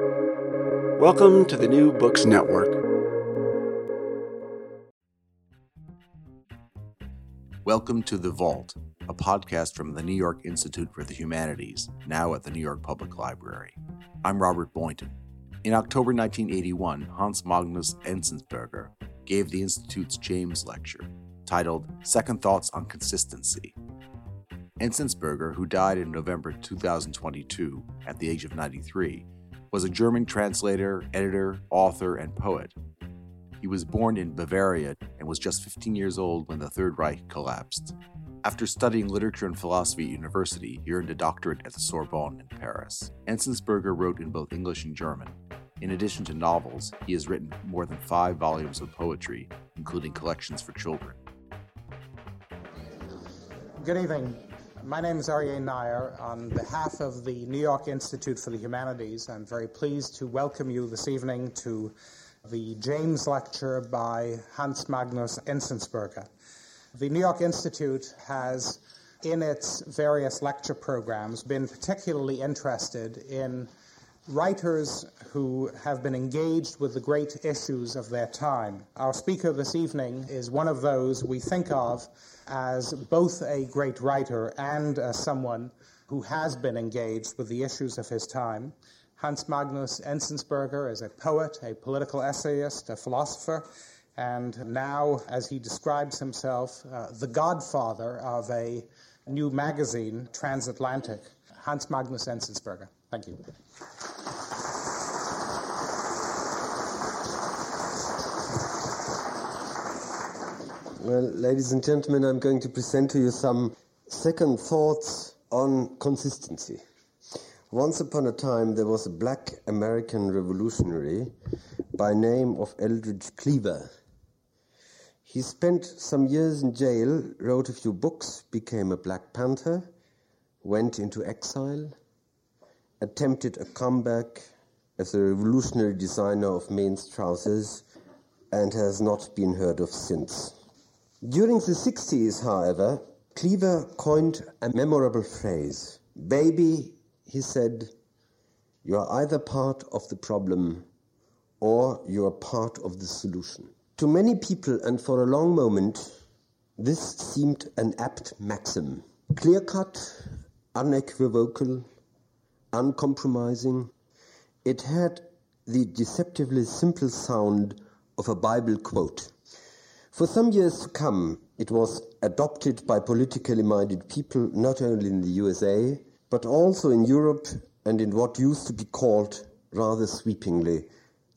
Welcome to the New Books Network. Welcome to The Vault, a podcast from the New York Institute for the Humanities, now at the New York Public Library. I'm Robert Boynton. In October 1981, Hans Magnus Enzensberger gave the Institute's James Lecture, titled Second Thoughts on Consistency. Enzensberger, who died in November 2022 at the age of 93, was a German translator, editor, author, and poet. He was born in Bavaria and was just 15 years old when the Third Reich collapsed. After studying literature and philosophy at university, he earned a doctorate at the Sorbonne in Paris. Enzensberger wrote in both English and German. In addition to novels, he has written more than five volumes of poetry, including collections for children. Good evening. My name is Aryeh Neier. On behalf of the New York Institute for the Humanities, I'm very pleased to welcome you this evening to the James Lecture by Hans Magnus Enzensberger. The New York Institute has, in its various lecture programs, been particularly interested in writers who have been engaged with the great issues of their time. Our speaker this evening is one of those we think of as both a great writer and as someone who has been engaged with the issues of his time. Hans Magnus Enzensberger is a poet, a political essayist, a philosopher, and now, as he describes himself, uh, the godfather of a new magazine, Transatlantic. Hans Magnus Enzensberger. Thank you. Well, ladies and gentlemen, I'm going to present to you some second thoughts on consistency. Once upon a time, there was a black American revolutionary by name of Eldridge Cleaver. He spent some years in jail, wrote a few books, became a Black Panther, went into exile, attempted a comeback as a revolutionary designer of men's trousers, and has not been heard of since. During the 60s, however, Cleaver coined a memorable phrase. Baby, he said, you are either part of the problem or you are part of the solution. To many people, and for a long moment, this seemed an apt maxim. Clear cut, unequivocal, uncompromising. It had the deceptively simple sound of a Bible quote. For some years to come, it was adopted by politically minded people not only in the USA, but also in Europe and in what used to be called, rather sweepingly,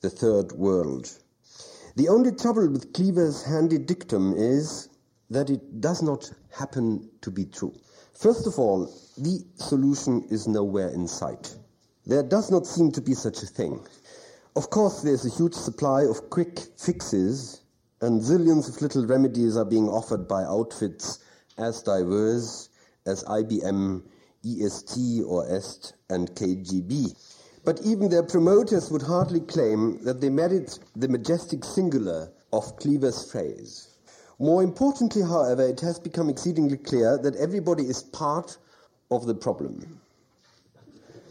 the Third World. The only trouble with Cleaver's handy dictum is that it does not happen to be true. First of all, the solution is nowhere in sight. There does not seem to be such a thing. Of course, there's a huge supply of quick fixes and zillions of little remedies are being offered by outfits as diverse as IBM, EST or EST, and KGB. But even their promoters would hardly claim that they merit the majestic singular of Cleaver's phrase. More importantly, however, it has become exceedingly clear that everybody is part of the problem.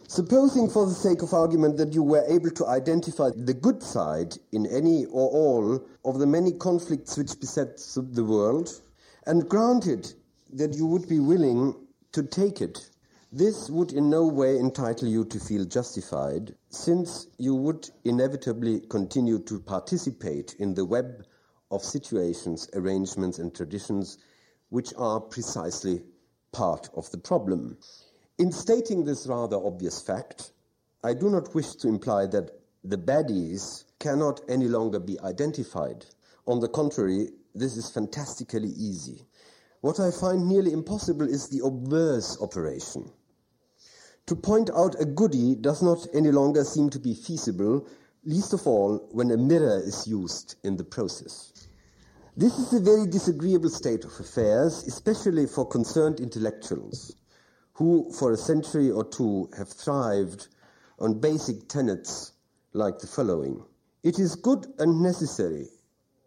Supposing, for the sake of argument, that you were able to identify the good side in any or all of the many conflicts which beset the world, and granted that you would be willing to take it, this would in no way entitle you to feel justified, since you would inevitably continue to participate in the web of situations, arrangements, and traditions which are precisely part of the problem. In stating this rather obvious fact, I do not wish to imply that the baddies cannot any longer be identified. On the contrary, this is fantastically easy. What I find nearly impossible is the obverse operation. To point out a goody does not any longer seem to be feasible, least of all when a mirror is used in the process. This is a very disagreeable state of affairs, especially for concerned intellectuals who for a century or two have thrived on basic tenets like the following. It is good and necessary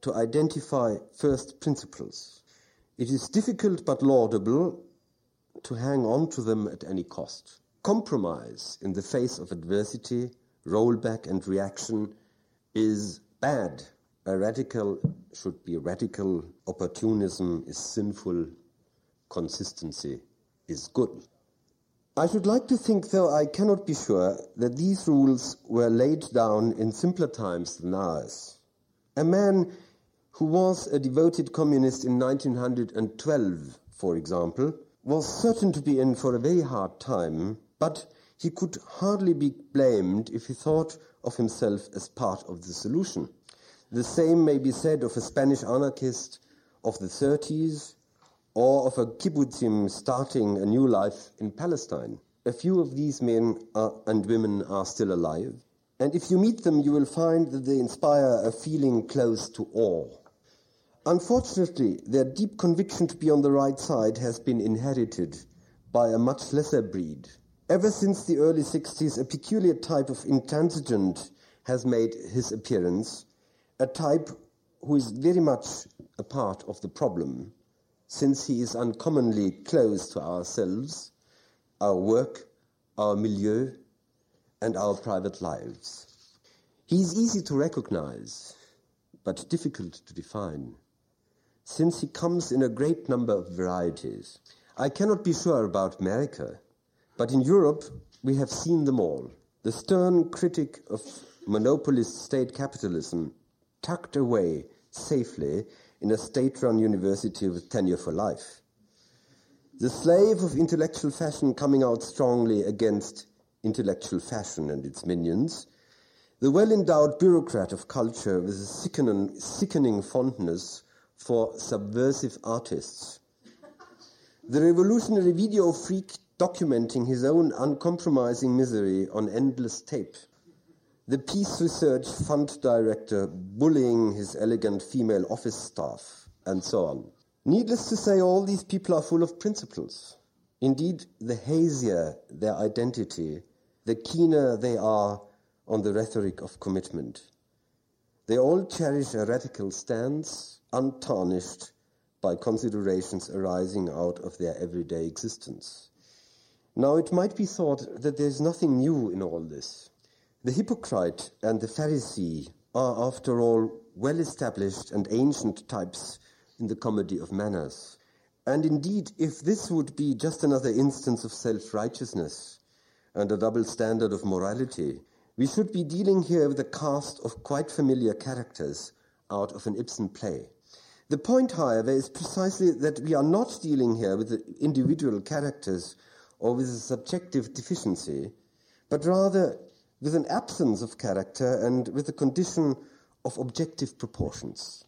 to identify first principles. It is difficult but laudable to hang on to them at any cost. Compromise in the face of adversity rollback and reaction is bad. A radical should be radical, opportunism is sinful, consistency is good. I should like to think, though I cannot be sure, that these rules were laid down in simpler times than ours. A man who was a devoted communist in 1912, for example, was certain to be in for a very hard time, but he could hardly be blamed if he thought of himself as part of the solution. The same may be said of a Spanish anarchist of the 30s or of a kibbutzim starting a new life in Palestine. A few of these men are, and women are still alive, and if you meet them, you will find that they inspire a feeling close to awe. Unfortunately, their deep conviction to be on the right side has been inherited by a much lesser breed. Ever since the early 60s, a peculiar type of intransigent has made his appearance, a type who is very much a part of the problem, since he is uncommonly close to ourselves, our work, our milieu, and our private lives. He is easy to recognize, but difficult to define, since he comes in a great number of varieties. I cannot be sure about America, but in Europe we have seen them all. The stern critic of monopolist state capitalism tucked away safely in a state run university with tenure for life. The slave of intellectual fashion coming out strongly against intellectual fashion and its minions, the well endowed bureaucrat of culture with a sickening, sickening fondness for subversive artists, the revolutionary video freak documenting his own uncompromising misery on endless tape, the Peace Research Fund director bullying his elegant female office staff, and so on. Needless to say, all these people are full of principles. Indeed, the hazier their identity, the keener they are on the rhetoric of commitment. They all cherish a radical stance, untarnished by considerations arising out of their everyday existence. Now, it might be thought that there is nothing new in all this. The hypocrite and the Pharisee are, after all, well established and ancient types in the comedy of manners. And indeed, if this would be just another instance of self righteousness, and a double standard of morality. We should be dealing here with a cast of quite familiar characters out of an Ibsen play. The point, however, is precisely that we are not dealing here with individual characters or with a subjective deficiency, but rather with an absence of character and with a condition of objective proportions.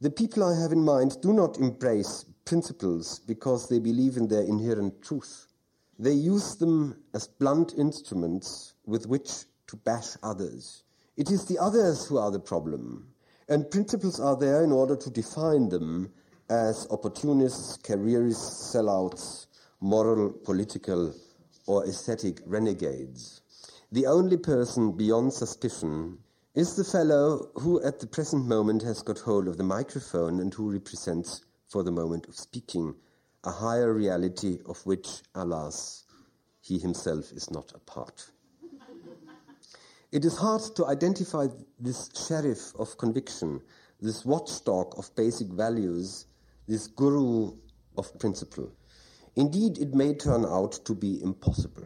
The people I have in mind do not embrace principles because they believe in their inherent truth. They use them as blunt instruments with which to bash others. It is the others who are the problem, and principles are there in order to define them as opportunists, careerists, sellouts, moral, political, or aesthetic renegades. The only person beyond suspicion is the fellow who at the present moment has got hold of the microphone and who represents, for the moment of speaking, a higher reality of which, alas, he himself is not a part. It is hard to identify this sheriff of conviction, this watchdog of basic values, this guru of principle. Indeed, it may turn out to be impossible.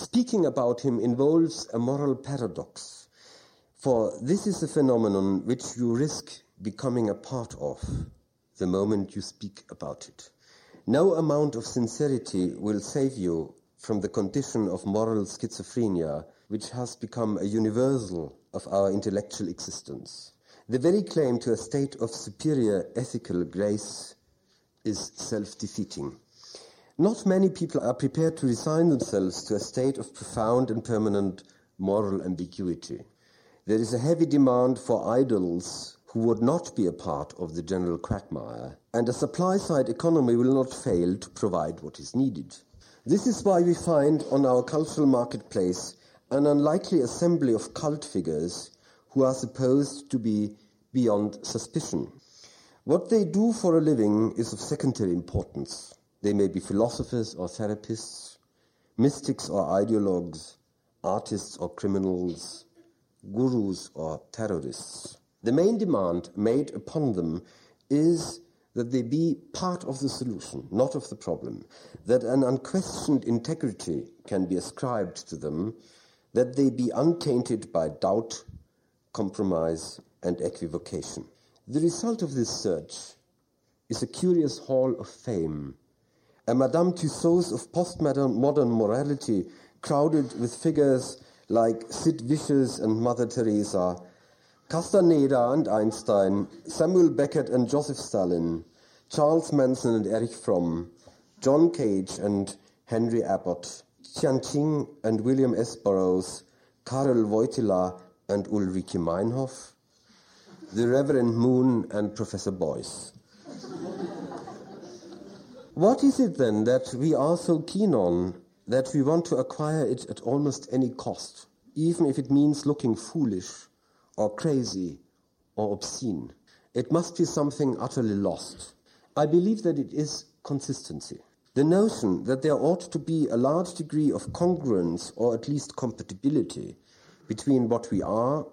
Speaking about him involves a moral paradox, for this is a phenomenon which you risk becoming a part of the moment you speak about it. No amount of sincerity will save you from the condition of moral schizophrenia, which has become a universal of our intellectual existence. The very claim to a state of superior ethical grace is self defeating. Not many people are prepared to resign themselves to a state of profound and permanent moral ambiguity. There is a heavy demand for idols who would not be a part of the general quagmire, and a supply side economy will not fail to provide what is needed. This is why we find on our cultural marketplace an unlikely assembly of cult figures who are supposed to be beyond suspicion. What they do for a living is of secondary importance. They may be philosophers or therapists, mystics or ideologues, artists or criminals, gurus or terrorists. The main demand made upon them is that they be part of the solution, not of the problem, that an unquestioned integrity can be ascribed to them, that they be untainted by doubt, compromise, and equivocation. The result of this search is a curious hall of fame, a Madame Tussauds of postmodern morality crowded with figures like Sid Vicious and Mother Teresa, Castaneda and Einstein, Samuel Beckett and Joseph Stalin, Charles Manson and Erich Fromm, John Cage and Henry Abbott, Jiang Qing and William S. Burroughs, Karol Wojtyla and Ulrike Meinhof, the Reverend Moon and Professor Beuys. What is it then that we are so keen on that we want to acquire it at almost any cost, even if it means looking foolish or crazy or obscene? It must be something utterly lost. I believe that it is consistency. The notion that there ought to be a large degree of congruence or at least compatibility between what we are,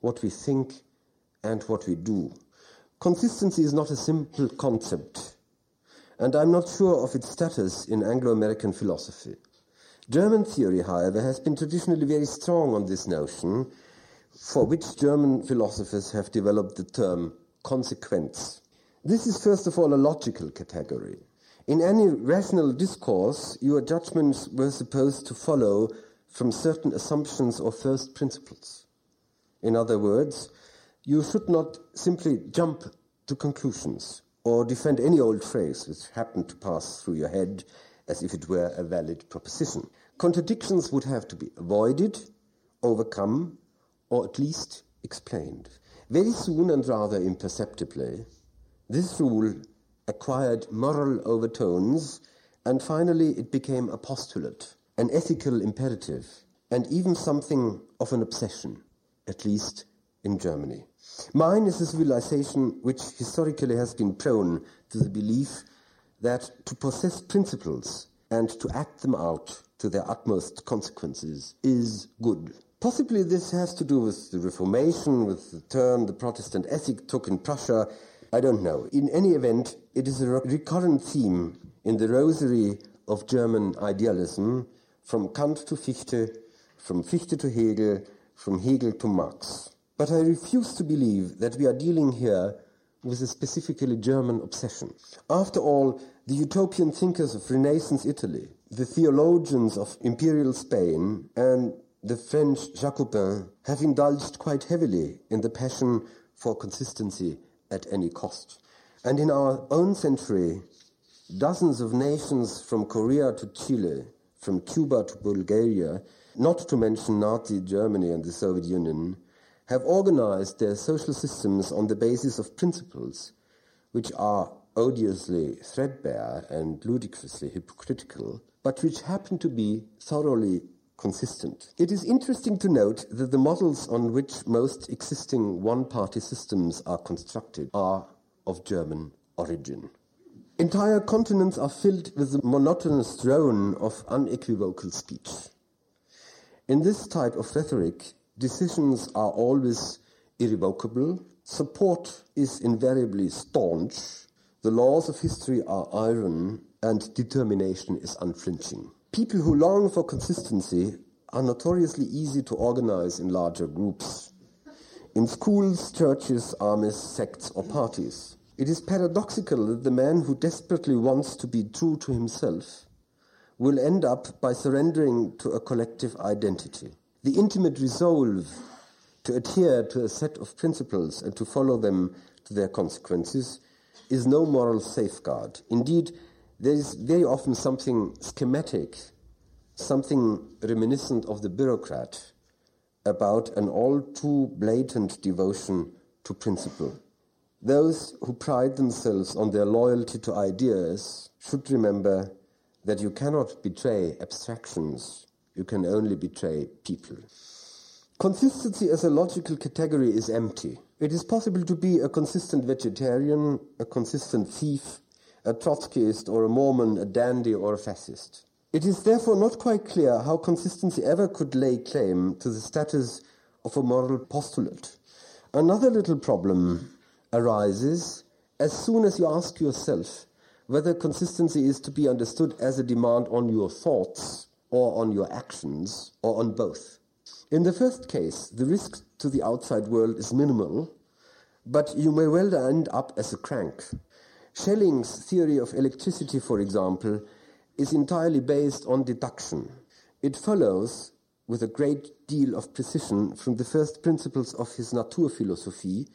what we think, and what we do. Consistency is not a simple concept, and I'm not sure of its status in Anglo American philosophy. German theory, however, has been traditionally very strong on this notion, for which German philosophers have developed the term consequence. This is, first of all, a logical category. In any rational discourse, your judgments were supposed to follow from certain assumptions or first principles. In other words, you should not simply jump to conclusions or defend any old phrase which happened to pass through your head as if it were a valid proposition. Contradictions would have to be avoided, overcome, or at least explained. Very soon and rather imperceptibly, this rule acquired moral overtones, and finally it became a postulate, an ethical imperative, and even something of an obsession, at least in Germany. Mine is a civilization which historically has been prone to the belief that to possess principles and to act them out to their utmost consequences is good. Possibly this has to do with the Reformation, with the turn the Protestant ethic took in Prussia, I don't know. In any event, it is a recurrent theme in the rosary of German idealism from Kant to Fichte, from Fichte to Hegel, from Hegel to Marx. But I refuse to believe that we are dealing here with a specifically German obsession. After all, the utopian thinkers of Renaissance Italy, the theologians of imperial Spain, and the French Jacobins have indulged quite heavily in the passion for consistency at any cost. And in our own century, dozens of nations from Korea to Chile, from Cuba to Bulgaria, not to mention Nazi Germany and the Soviet Union, have organized their social systems on the basis of principles which are odiously threadbare and ludicrously hypocritical, but which happen to be thoroughly consistent. It is interesting to note that the models on which most existing one party systems are constructed are of German origin. Entire continents are filled with the monotonous drone of unequivocal speech. In this type of rhetoric, decisions are always irrevocable, support is invariably staunch, the laws of history are iron, and determination is unflinching. People who long for consistency are notoriously easy to organize in larger groups. In schools, churches, armies, sects, or parties. It is paradoxical that the man who desperately wants to be true to himself will end up by surrendering to a collective identity. The intimate resolve to adhere to a set of principles and to follow them to their consequences is no moral safeguard. Indeed, there is very often something schematic, something reminiscent of the bureaucrat about an all too blatant devotion to principle. Those who pride themselves on their loyalty to ideas should remember that you cannot betray abstractions, you can only betray people. Consistency as a logical category is empty. It is possible to be a consistent vegetarian, a consistent thief, a Trotskyist or a Mormon, a dandy or a fascist. It is therefore not quite clear how consistency ever could lay claim to the status of a moral postulate. Another little problem arises as soon as you ask yourself whether consistency is to be understood as a demand on your thoughts or on your actions or on both. In the first case, the risk to the outside world is minimal, but you may well end up as a crank. Schelling's theory of electricity, for example, is entirely based on deduction. It follows with a great deal of precision from the first principles of his Naturphilosophie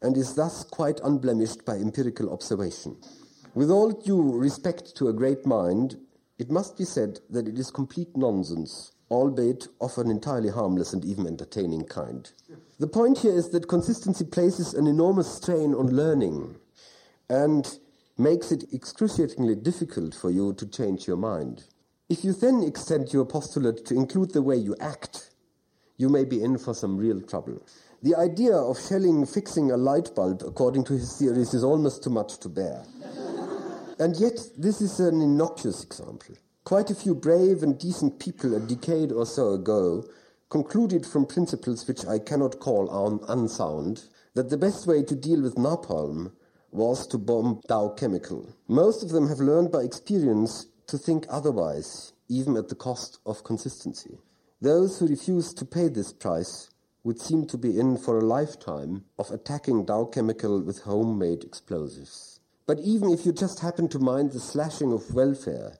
and is thus quite unblemished by empirical observation. With all due respect to a great mind, it must be said that it is complete nonsense, albeit of an entirely harmless and even entertaining kind. The point here is that consistency places an enormous strain on learning and makes it excruciatingly difficult for you to change your mind. If you then extend your postulate to include the way you act, you may be in for some real trouble. The idea of Schelling fixing a light bulb, according to his theories, is almost too much to bear. And yet, this is an innocuous example. Quite a few brave and decent people a decade or so ago concluded from principles which I cannot call un- unsound that the best way to deal with napalm was to bomb Dow Chemical. Most of them have learned by experience to think otherwise, even at the cost of consistency. Those who refuse to pay this price would seem to be in for a lifetime of attacking Dow Chemical with homemade explosives. But even if you just happen to mind the slashing of welfare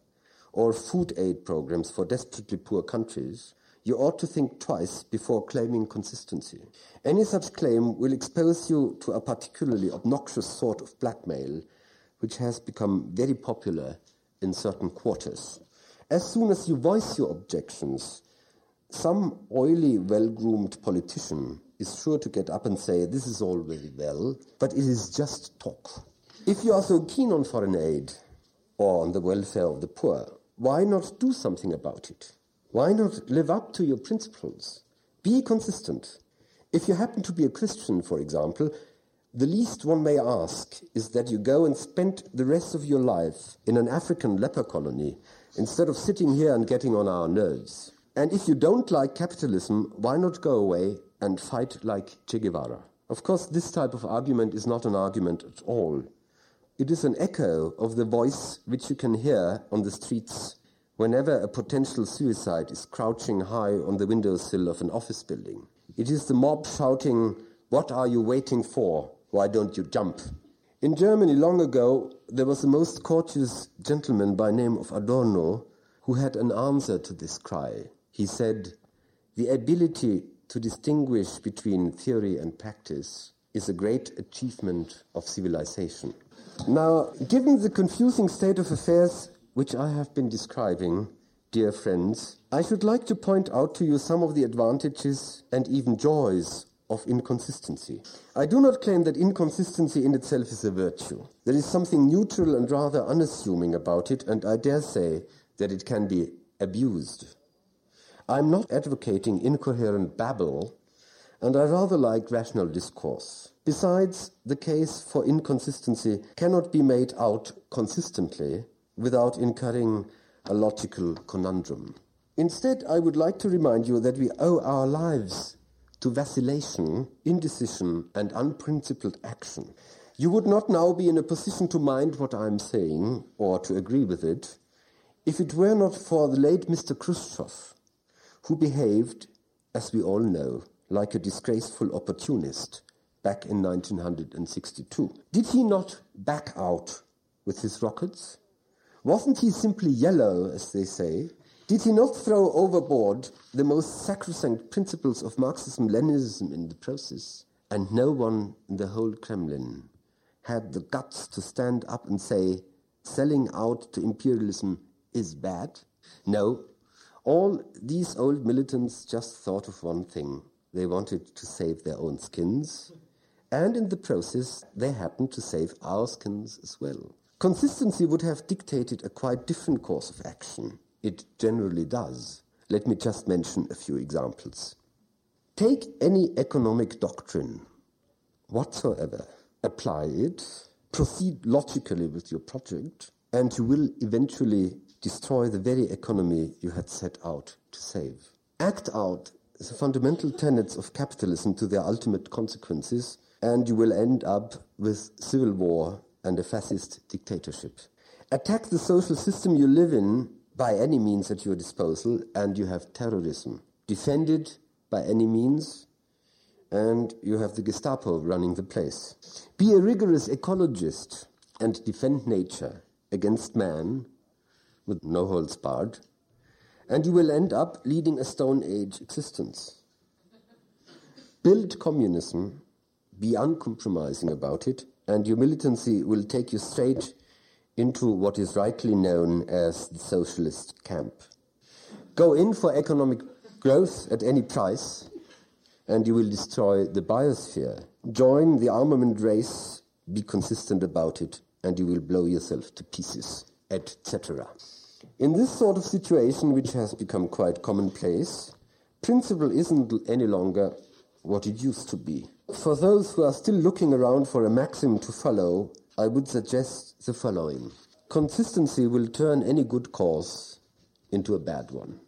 or food aid programs for desperately poor countries, you ought to think twice before claiming consistency. Any such claim will expose you to a particularly obnoxious sort of blackmail, which has become very popular in certain quarters. As soon as you voice your objections, some oily, well groomed politician is sure to get up and say, This is all very well, but it is just talk. If you are so keen on foreign aid or on the welfare of the poor, why not do something about it? Why not live up to your principles? Be consistent. If you happen to be a Christian, for example, the least one may ask is that you go and spend the rest of your life in an African leper colony instead of sitting here and getting on our nerves. And if you don't like capitalism, why not go away and fight like Che Guevara? Of course, this type of argument is not an argument at all. It is an echo of the voice which you can hear on the streets whenever a potential suicide is crouching high on the windowsill of an office building. It is the mob shouting, What are you waiting for? Why don't you jump? In Germany, long ago, there was a most courteous gentleman by name of Adorno who had an answer to this cry. He said, The ability to distinguish between theory and practice is a great achievement of civilization. Now, given the confusing state of affairs which I have been describing, dear friends, I should like to point out to you some of the advantages and even joys of inconsistency. I do not claim that inconsistency in itself is a virtue. There is something neutral and rather unassuming about it, and I dare say that it can be abused. I'm not advocating incoherent babble, and I rather like rational discourse. Besides, the case for inconsistency cannot be made out consistently without incurring a logical conundrum. Instead, I would like to remind you that we owe our lives to vacillation, indecision, and unprincipled action. You would not now be in a position to mind what I am saying or to agree with it if it were not for the late Mr. Khrushchev, who behaved, as we all know, like a disgraceful opportunist back in 1962. Did he not back out with his rockets? Wasn't he simply yellow, as they say? Did he not throw overboard the most sacrosanct principles of Marxism Leninism in the process? And no one in the whole Kremlin had the guts to stand up and say, selling out to imperialism is bad? No. All these old militants just thought of one thing they wanted to save their own skins, and in the process, they happened to save our skins as well. Consistency would have dictated a quite different course of action. It generally does. Let me just mention a few examples. Take any economic doctrine whatsoever, apply it, proceed logically with your project, and you will eventually destroy the very economy you had set out to save. Act out the fundamental tenets of capitalism to their ultimate consequences, and you will end up with civil war and a fascist dictatorship. Attack the social system you live in by any means at your disposal, and you have terrorism. Defend it by any means, and you have the Gestapo running the place. Be a rigorous ecologist and defend nature against man with no holds barred, and you will end up leading a Stone Age existence. Build communism, be uncompromising about it, and your militancy will take you straight into what is rightly known as the socialist camp. Go in for economic growth at any price, and you will destroy the biosphere. Join the armament race, be consistent about it, and you will blow yourself to pieces, etc. In this sort of situation, which has become quite commonplace, principle isn't any longer what it used to be. For those who are still looking around for a maxim to follow, I would suggest the following. Consistency will turn any good cause into a bad one.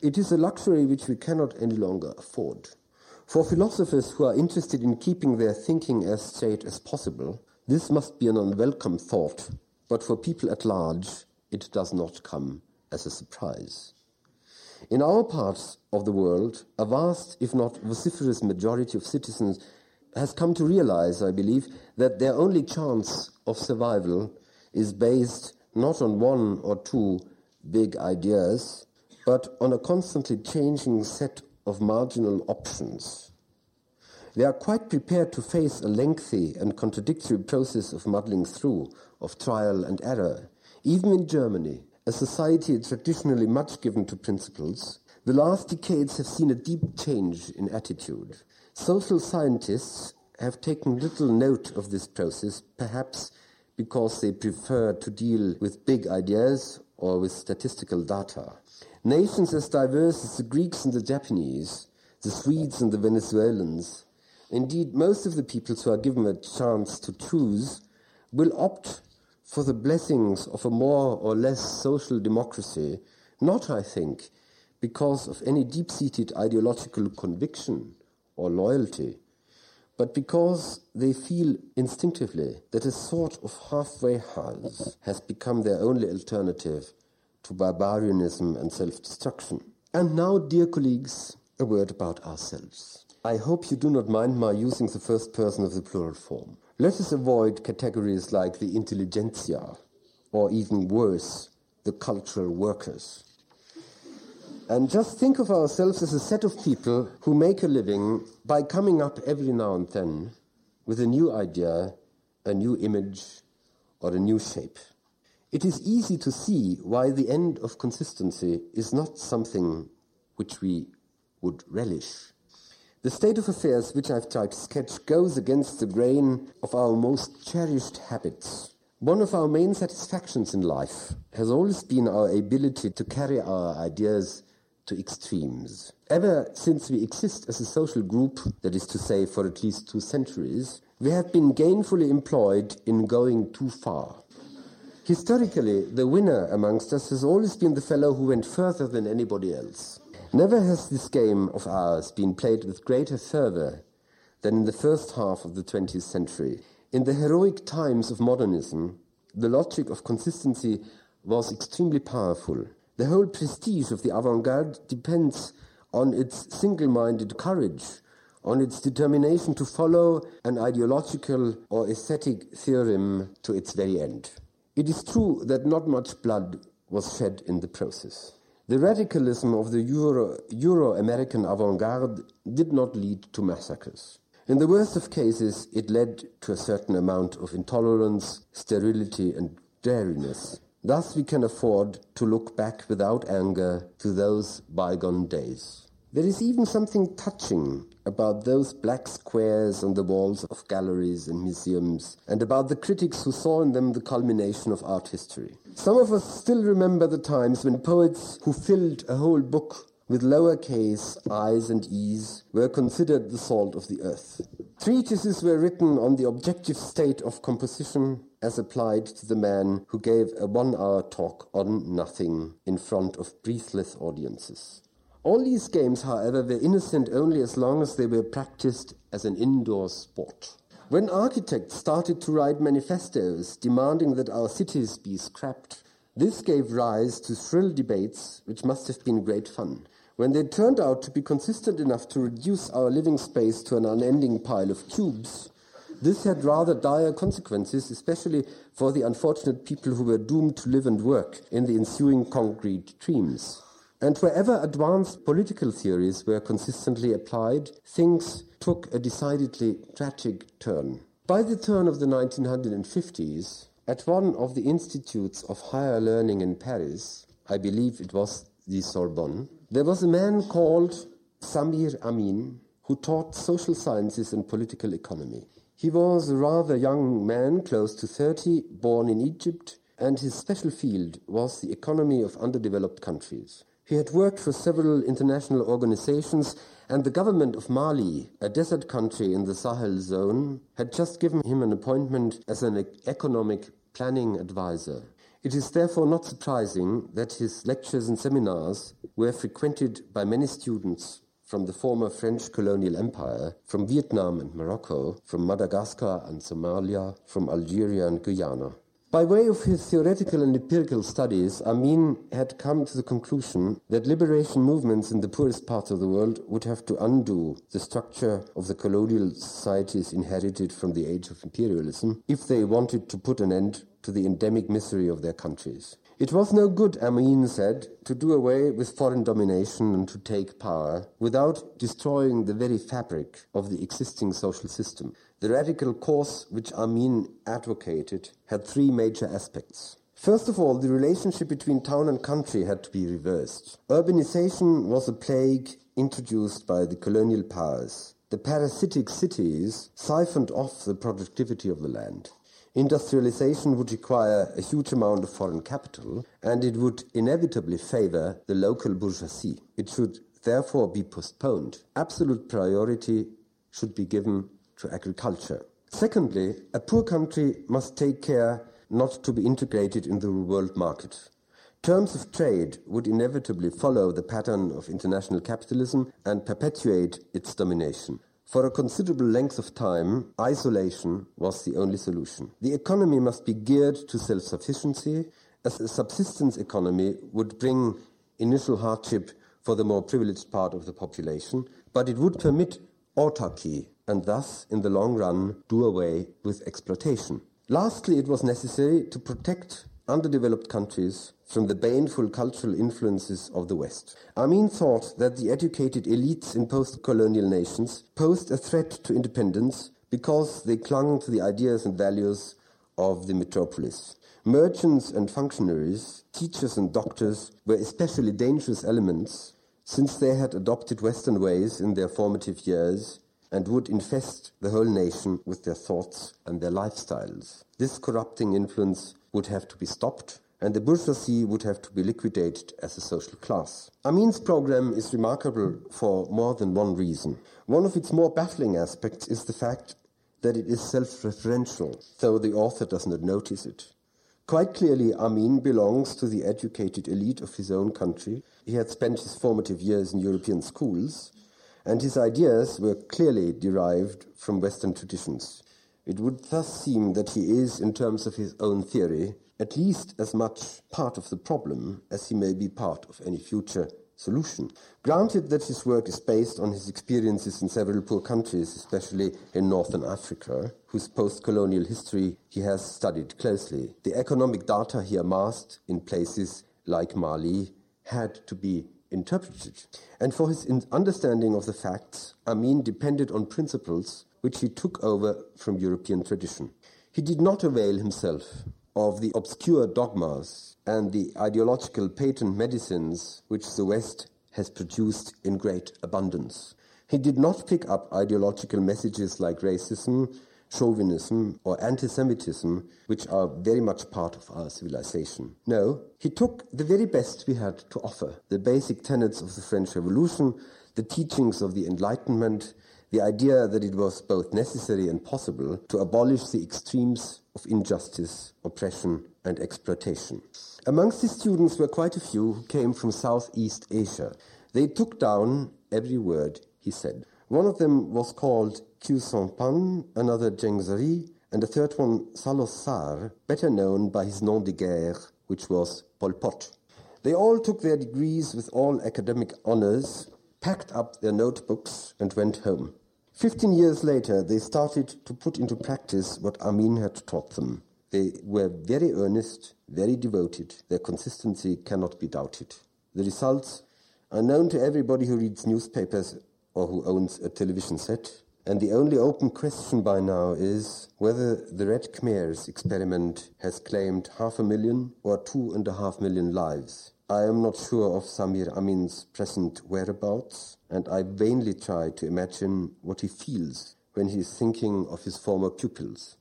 It is a luxury which we cannot any longer afford. For philosophers who are interested in keeping their thinking as straight as possible, this must be an unwelcome thought, but for people at large, it does not come as a surprise. In our parts of the world, a vast, if not vociferous majority of citizens has come to realize, I believe, that their only chance of survival is based not on one or two big ideas, but on a constantly changing set of marginal options. They are quite prepared to face a lengthy and contradictory process of muddling through, of trial and error. Even in Germany, a society traditionally much given to principles, the last decades have seen a deep change in attitude. Social scientists have taken little note of this process, perhaps because they prefer to deal with big ideas or with statistical data. Nations as diverse as the Greeks and the Japanese, the Swedes and the Venezuelans, indeed most of the peoples who are given a chance to choose, will opt for the blessings of a more or less social democracy, not, I think, because of any deep seated ideological conviction or loyalty, but because they feel instinctively that a sort of halfway house has become their only alternative to barbarianism and self destruction. And now, dear colleagues, a word about ourselves. I hope you do not mind my using the first person of the plural form. Let us avoid categories like the intelligentsia, or even worse, the cultural workers. And just think of ourselves as a set of people who make a living by coming up every now and then with a new idea, a new image, or a new shape. It is easy to see why the end of consistency is not something which we would relish. The state of affairs which I've tried to sketch goes against the grain of our most cherished habits. One of our main satisfactions in life has always been our ability to carry our ideas to extremes. Ever since we exist as a social group, that is to say, for at least two centuries, we have been gainfully employed in going too far. Historically, the winner amongst us has always been the fellow who went further than anybody else. Never has this game of ours been played with greater fervor than in the first half of the 20th century. In the heroic times of modernism, the logic of consistency was extremely powerful. The whole prestige of the avant garde depends on its single minded courage, on its determination to follow an ideological or aesthetic theorem to its very end. It is true that not much blood was shed in the process. The radicalism of the Euro, American avant garde did not lead to massacres. In the worst of cases, it led to a certain amount of intolerance, sterility, and dreariness. Thus, we can afford to look back without anger to those bygone days. There is even something touching about those black squares on the walls of galleries and museums, and about the critics who saw in them the culmination of art history. Some of us still remember the times when poets who filled a whole book with lowercase i's and e's were considered the salt of the earth. Treatises were written on the objective state of composition as applied to the man who gave a one hour talk on nothing in front of breathless audiences. All these games, however, were innocent only as long as they were practiced as an indoor sport. When architects started to write manifestos demanding that our cities be scrapped, this gave rise to shrill debates which must have been great fun. When they turned out to be consistent enough to reduce our living space to an unending pile of cubes, this had rather dire consequences, especially for the unfortunate people who were doomed to live and work in the ensuing concrete dreams. And wherever advanced political theories were consistently applied, things took a decidedly tragic turn. By the turn of the 1950s, at one of the institutes of higher learning in Paris, I believe it was the Sorbonne, there was a man called Samir Amin who taught social sciences and political economy. He was a rather young man, close to 30, born in Egypt, and his special field was the economy of underdeveloped countries. He had worked for several international organizations, and the government of Mali, a desert country in the Sahel zone, had just given him an appointment as an economic planning advisor. It is therefore not surprising that his lectures and seminars were frequented by many students from the former French colonial empire, from Vietnam and Morocco, from Madagascar and Somalia, from Algeria and Guyana. By way of his theoretical and empirical studies, Amin had come to the conclusion that liberation movements in the poorest parts of the world would have to undo the structure of the colonial societies inherited from the age of imperialism if they wanted to put an end to the endemic misery of their countries. It was no good, Amin said, to do away with foreign domination and to take power without destroying the very fabric of the existing social system. The radical course which Amin advocated had three major aspects. First of all, the relationship between town and country had to be reversed. Urbanization was a plague introduced by the colonial powers. The parasitic cities siphoned off the productivity of the land. Industrialization would require a huge amount of foreign capital, and it would inevitably favor the local bourgeoisie. It should therefore be postponed. Absolute priority should be given to agriculture. Secondly, a poor country must take care not to be integrated in the world market. Terms of trade would inevitably follow the pattern of international capitalism and perpetuate its domination. For a considerable length of time, isolation was the only solution. The economy must be geared to self sufficiency, as a subsistence economy would bring initial hardship for the more privileged part of the population, but it would permit autarky and thus, in the long run, do away with exploitation. Lastly, it was necessary to protect underdeveloped countries from the baneful cultural influences of the West. Amin thought that the educated elites in post colonial nations posed a threat to independence because they clung to the ideas and values of the metropolis. Merchants and functionaries, teachers and doctors were especially dangerous elements since they had adopted Western ways in their formative years and would infest the whole nation with their thoughts and their lifestyles. This corrupting influence would have to be stopped, and the bourgeoisie would have to be liquidated as a social class. Amin's program is remarkable for more than one reason. One of its more baffling aspects is the fact that it is self referential, though the author does not notice it. Quite clearly, Amin belongs to the educated elite of his own country. He had spent his formative years in European schools, and his ideas were clearly derived from Western traditions. It would thus seem that he is, in terms of his own theory, at least as much part of the problem as he may be part of any future solution. Granted that his work is based on his experiences in several poor countries, especially in northern Africa, whose post colonial history he has studied closely, the economic data he amassed in places like Mali had to be interpreted. And for his understanding of the facts, Amin depended on principles which he took over from European tradition. He did not avail himself of the obscure dogmas and the ideological patent medicines which the West has produced in great abundance. He did not pick up ideological messages like racism chauvinism or anti Semitism, which are very much part of our civilization. No, he took the very best we had to offer the basic tenets of the French Revolution, the teachings of the Enlightenment, the idea that it was both necessary and possible to abolish the extremes of injustice, oppression, and exploitation. Amongst the students were quite a few who came from Southeast Asia. They took down every word he said. One of them was called Khieu Samphan, another Zheng and the third one Saloth Sar, better known by his nom de guerre, which was Pol Pot. They all took their degrees with all academic honors, packed up their notebooks, and went home. Fifteen years later, they started to put into practice what Amin had taught them. They were very earnest, very devoted. Their consistency cannot be doubted. The results are known to everybody who reads newspapers or who owns a television set. And the only open question by now is whether the Red Khmer's experiment has claimed half a million or two and a half million lives. I am not sure of Samir Amin's present whereabouts, and I vainly try to imagine what he feels when he is thinking of his former pupils.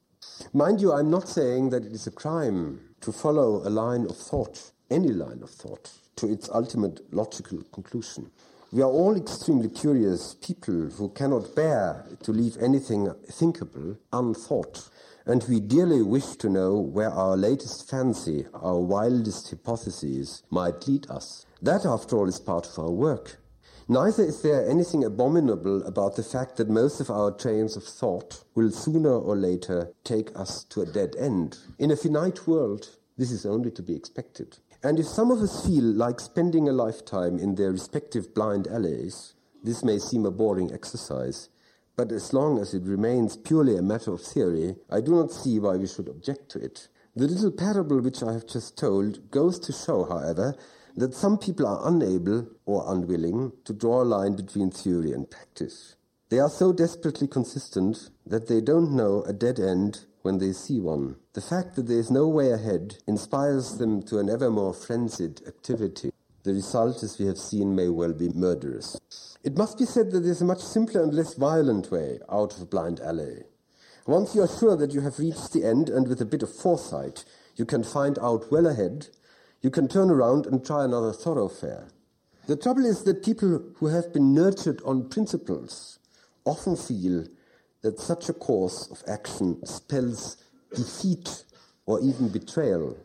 Mind you, I'm not saying that it is a crime to follow a line of thought, any line of thought, to its ultimate logical conclusion. We are all extremely curious people who cannot bear to leave anything thinkable unthought. And we dearly wish to know where our latest fancy, our wildest hypotheses might lead us. That, after all, is part of our work. Neither is there anything abominable about the fact that most of our trains of thought will sooner or later take us to a dead end. In a finite world, this is only to be expected. And if some of us feel like spending a lifetime in their respective blind alleys, this may seem a boring exercise, but as long as it remains purely a matter of theory, I do not see why we should object to it. The little parable which I have just told goes to show, however, that some people are unable or unwilling to draw a line between theory and practice. They are so desperately consistent that they don't know a dead end when they see one. The fact that there is no way ahead inspires them to an ever more frenzied activity. The result, as we have seen, may well be murderous. It must be said that there is a much simpler and less violent way out of a blind alley. Once you are sure that you have reached the end, and with a bit of foresight, you can find out well ahead, you can turn around and try another thoroughfare. The trouble is that people who have been nurtured on principles often feel that such a course of action spells defeat or even betrayal.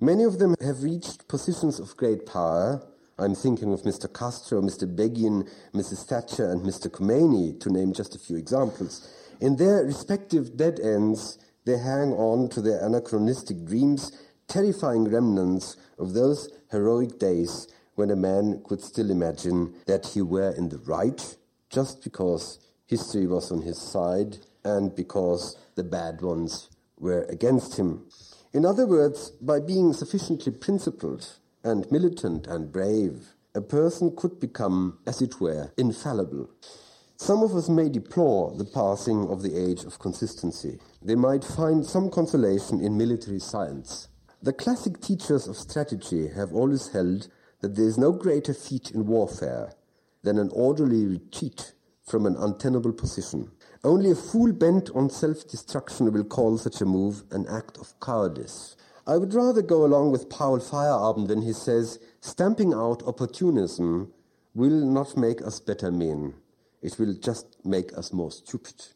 Many of them have reached positions of great power. I'm thinking of Mr. Castro, Mr. Begin, Mrs. Thatcher, and Mr. Khomeini, to name just a few examples. In their respective dead ends, they hang on to their anachronistic dreams, terrifying remnants of those heroic days when a man could still imagine that he were in the right just because history was on his side and because the bad ones were against him. In other words, by being sufficiently principled and militant and brave, a person could become, as it were, infallible. Some of us may deplore the passing of the age of consistency. They might find some consolation in military science. The classic teachers of strategy have always held that there is no greater feat in warfare than an orderly retreat from an untenable position. Only a fool bent on self destruction will call such a move an act of cowardice. I would rather go along with Paul Feyerabend when he says, stamping out opportunism will not make us better men. It will just make us more stupid.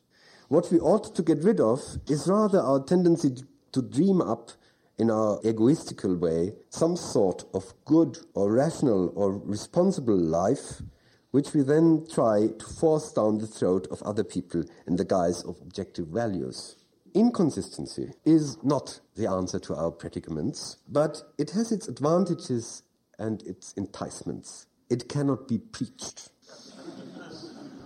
What we ought to get rid of is rather our tendency to dream up in our egoistical way some sort of good or rational or responsible life which we then try to force down the throat of other people in the guise of objective values. Inconsistency is not the answer to our predicaments, but it has its advantages and its enticements. It cannot be preached.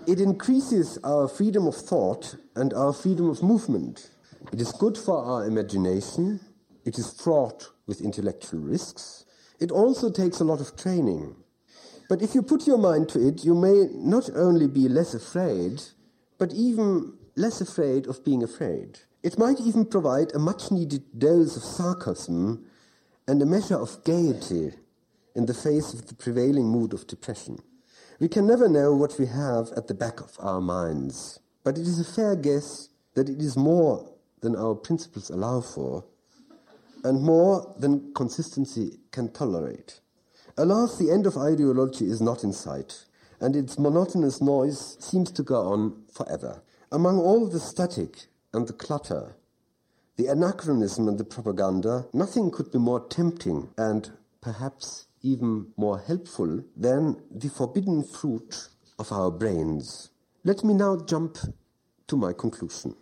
It increases our freedom of thought and our freedom of movement. It is good for our imagination. It is fraught with intellectual risks. It also takes a lot of training. But if you put your mind to it, you may not only be less afraid, but even less afraid of being afraid. It might even provide a much needed dose of sarcasm and a measure of gaiety in the face of the prevailing mood of depression. We can never know what we have at the back of our minds, but it is a fair guess that it is more than our principles allow for and more than consistency can tolerate. Alas, the end of ideology is not in sight. and its monotonous noise seems to go on forever. Among all the static and the clutter, the anachronism and the propaganda, nothing could be more tempting and perhaps even more helpful than the forbidden fruit of our brains. Let me now jump to my conclusion,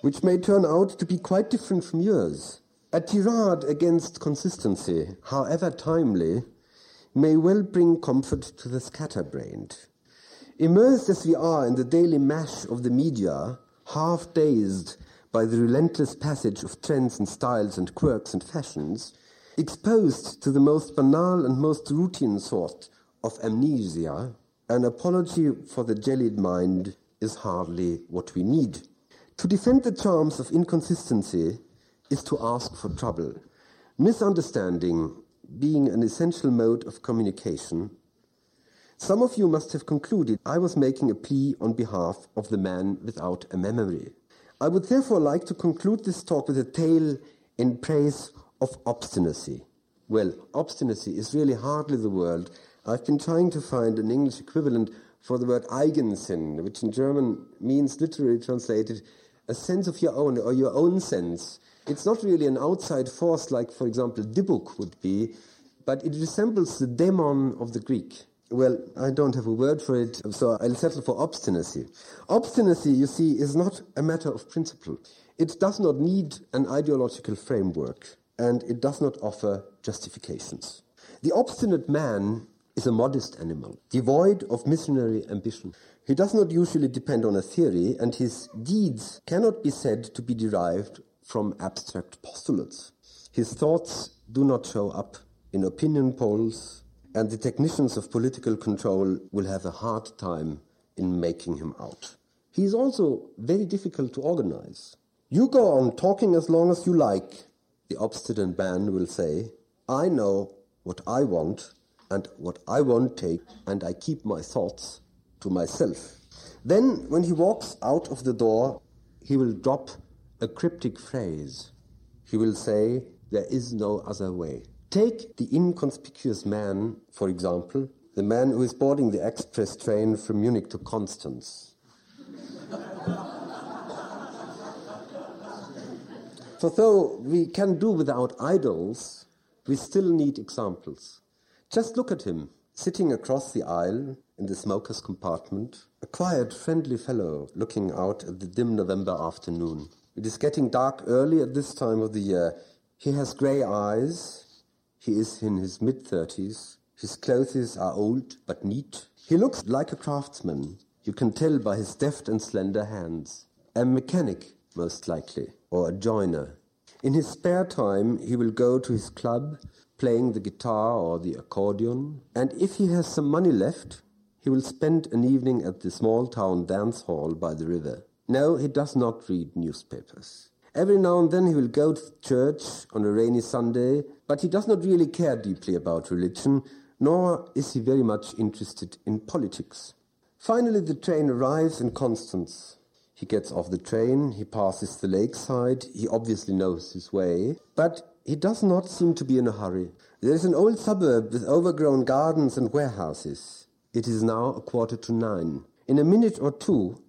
which may turn out to be quite different from yours. A tirade against consistency, however timely, may well bring comfort to the scatterbrained. Immersed as we are in the daily mash of the media, half dazed by the relentless passage of trends and styles and quirks and fashions, exposed to the most banal and most routine sort of amnesia, an apology for the jellied mind is hardly what we need. To defend the charms of inconsistency is to ask for trouble. Misunderstanding being an essential mode of communication, some of you must have concluded I was making a plea on behalf of the man without a memory. I would therefore like to conclude this talk with a tale in praise of obstinacy. Well, obstinacy is really hardly the word. I've been trying to find an English equivalent for the word Eigensinn, which in German means literally translated a sense of your own or your own sense. It's not really an outside force like, for example, dybbuk would be, but it resembles the daemon of the Greek. Well, I don't have a word for it, so I'll settle for obstinacy. Obstinacy, you see, is not a matter of principle. It does not need an ideological framework, and it does not offer justifications. The obstinate man is a modest animal, devoid of missionary ambition. He does not usually depend on a theory, and his deeds cannot be said to be derived from abstract postulates. His thoughts do not show up in opinion polls, and the technicians of political control will have a hard time in making him out. He is also very difficult to organize. You go on talking as long as you like, the obstinate man will say. I know what I want, and what I won't take, and I keep my thoughts to myself. Then, when he walks out of the door, he will drop a cryptic phrase. He will say, There is no other way. Take the inconspicuous man, for example, the man who is boarding the express train from Munich to Constance. so, though we can do without idols, we still need examples. Just look at him, sitting across the aisle in the smoker's compartment, a quiet, friendly fellow looking out at the dim November afternoon. It is getting dark early at this time of the year. He has grey eyes, he is in his mid thirties. His clothes are old but neat. He looks like a craftsman. You can tell by his deft and slender hands. A mechanic, most likely, or a joiner. In his spare time, he will go to his club, playing the guitar or the accordion, and if he has some money left, he will spend an evening at the small town dance hall by the river. No, he does not read newspapers. Every now and then he will go to church on a rainy Sunday, but he does not really care deeply about religion, nor is he very much interested in politics. Finally, the train arrives in Constance. He gets off the train, he passes the lakeside, he obviously knows his way, but he does not seem to be in a hurry. There is an old suburb with overgrown gardens and warehouses. It is now a quarter to nine. In a minute or two,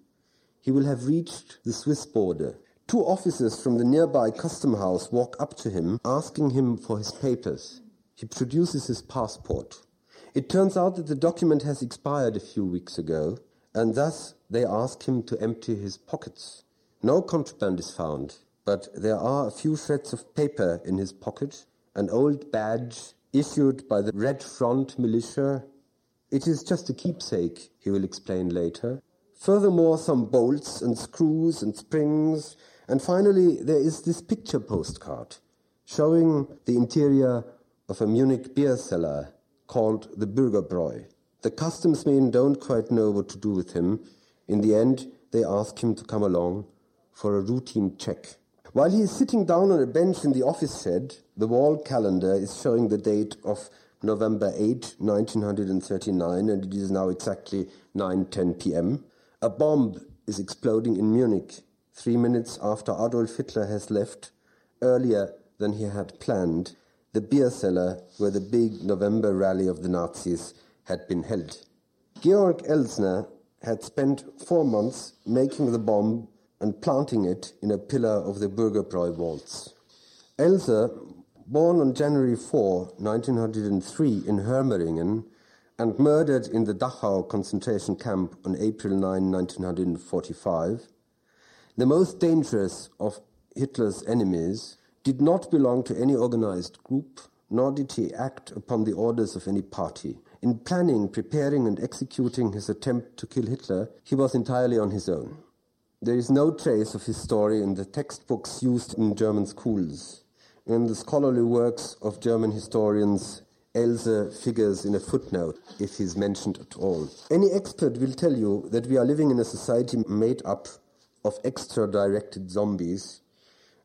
he will have reached the Swiss border. Two officers from the nearby custom house walk up to him, asking him for his papers. He produces his passport. It turns out that the document has expired a few weeks ago, and thus they ask him to empty his pockets. No contraband is found, but there are a few shreds of paper in his pocket, an old badge issued by the Red Front militia. It is just a keepsake, he will explain later. Furthermore, some bolts and screws and springs and finally, there is this picture postcard showing the interior of a Munich beer cellar called the Bürgerbräu. The customs men don't quite know what to do with him. In the end, they ask him to come along for a routine check. While he is sitting down on a bench in the office shed, the wall calendar is showing the date of November 8, 1939, and it is now exactly 9:10 p.m. A bomb is exploding in Munich three minutes after Adolf Hitler has left, earlier than he had planned, the beer cellar where the big November rally of the Nazis had been held. Georg Elser had spent four months making the bomb and planting it in a pillar of the Bürgerbräu waltz. Elser, born on January 4, 1903 in Hermaringen, and murdered in the Dachau concentration camp on April 9, 1945, the most dangerous of Hitler's enemies, did not belong to any organized group, nor did he act upon the orders of any party. In planning, preparing, and executing his attempt to kill Hitler, he was entirely on his own. There is no trace of his story in the textbooks used in German schools. In the scholarly works of German historians, Elser uh, figures in a footnote if he's mentioned at all. Any expert will tell you that we are living in a society made up of extra directed zombies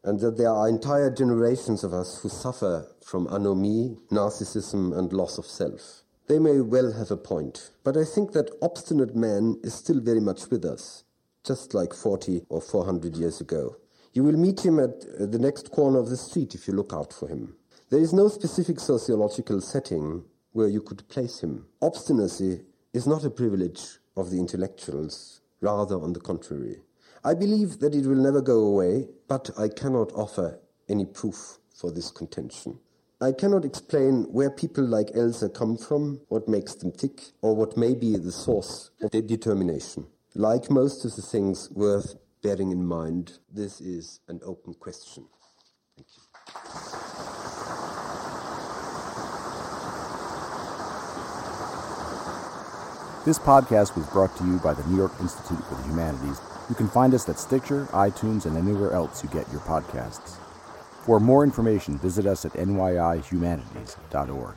and that there are entire generations of us who suffer from anomie, narcissism, and loss of self. They may well have a point, but I think that obstinate man is still very much with us, just like 40 or 400 years ago. You will meet him at uh, the next corner of the street if you look out for him. There is no specific sociological setting where you could place him. Obstinacy is not a privilege of the intellectuals, rather on the contrary. I believe that it will never go away, but I cannot offer any proof for this contention. I cannot explain where people like Elser come from, what makes them tick, or what may be the source of their determination. Like most of the things worth bearing in mind, this is an open question. Thank you. This podcast was brought to you by the New York Institute for the Humanities. You can find us at Stitcher, iTunes, and anywhere else you get your podcasts. For more information, visit us at nyihumanities.org.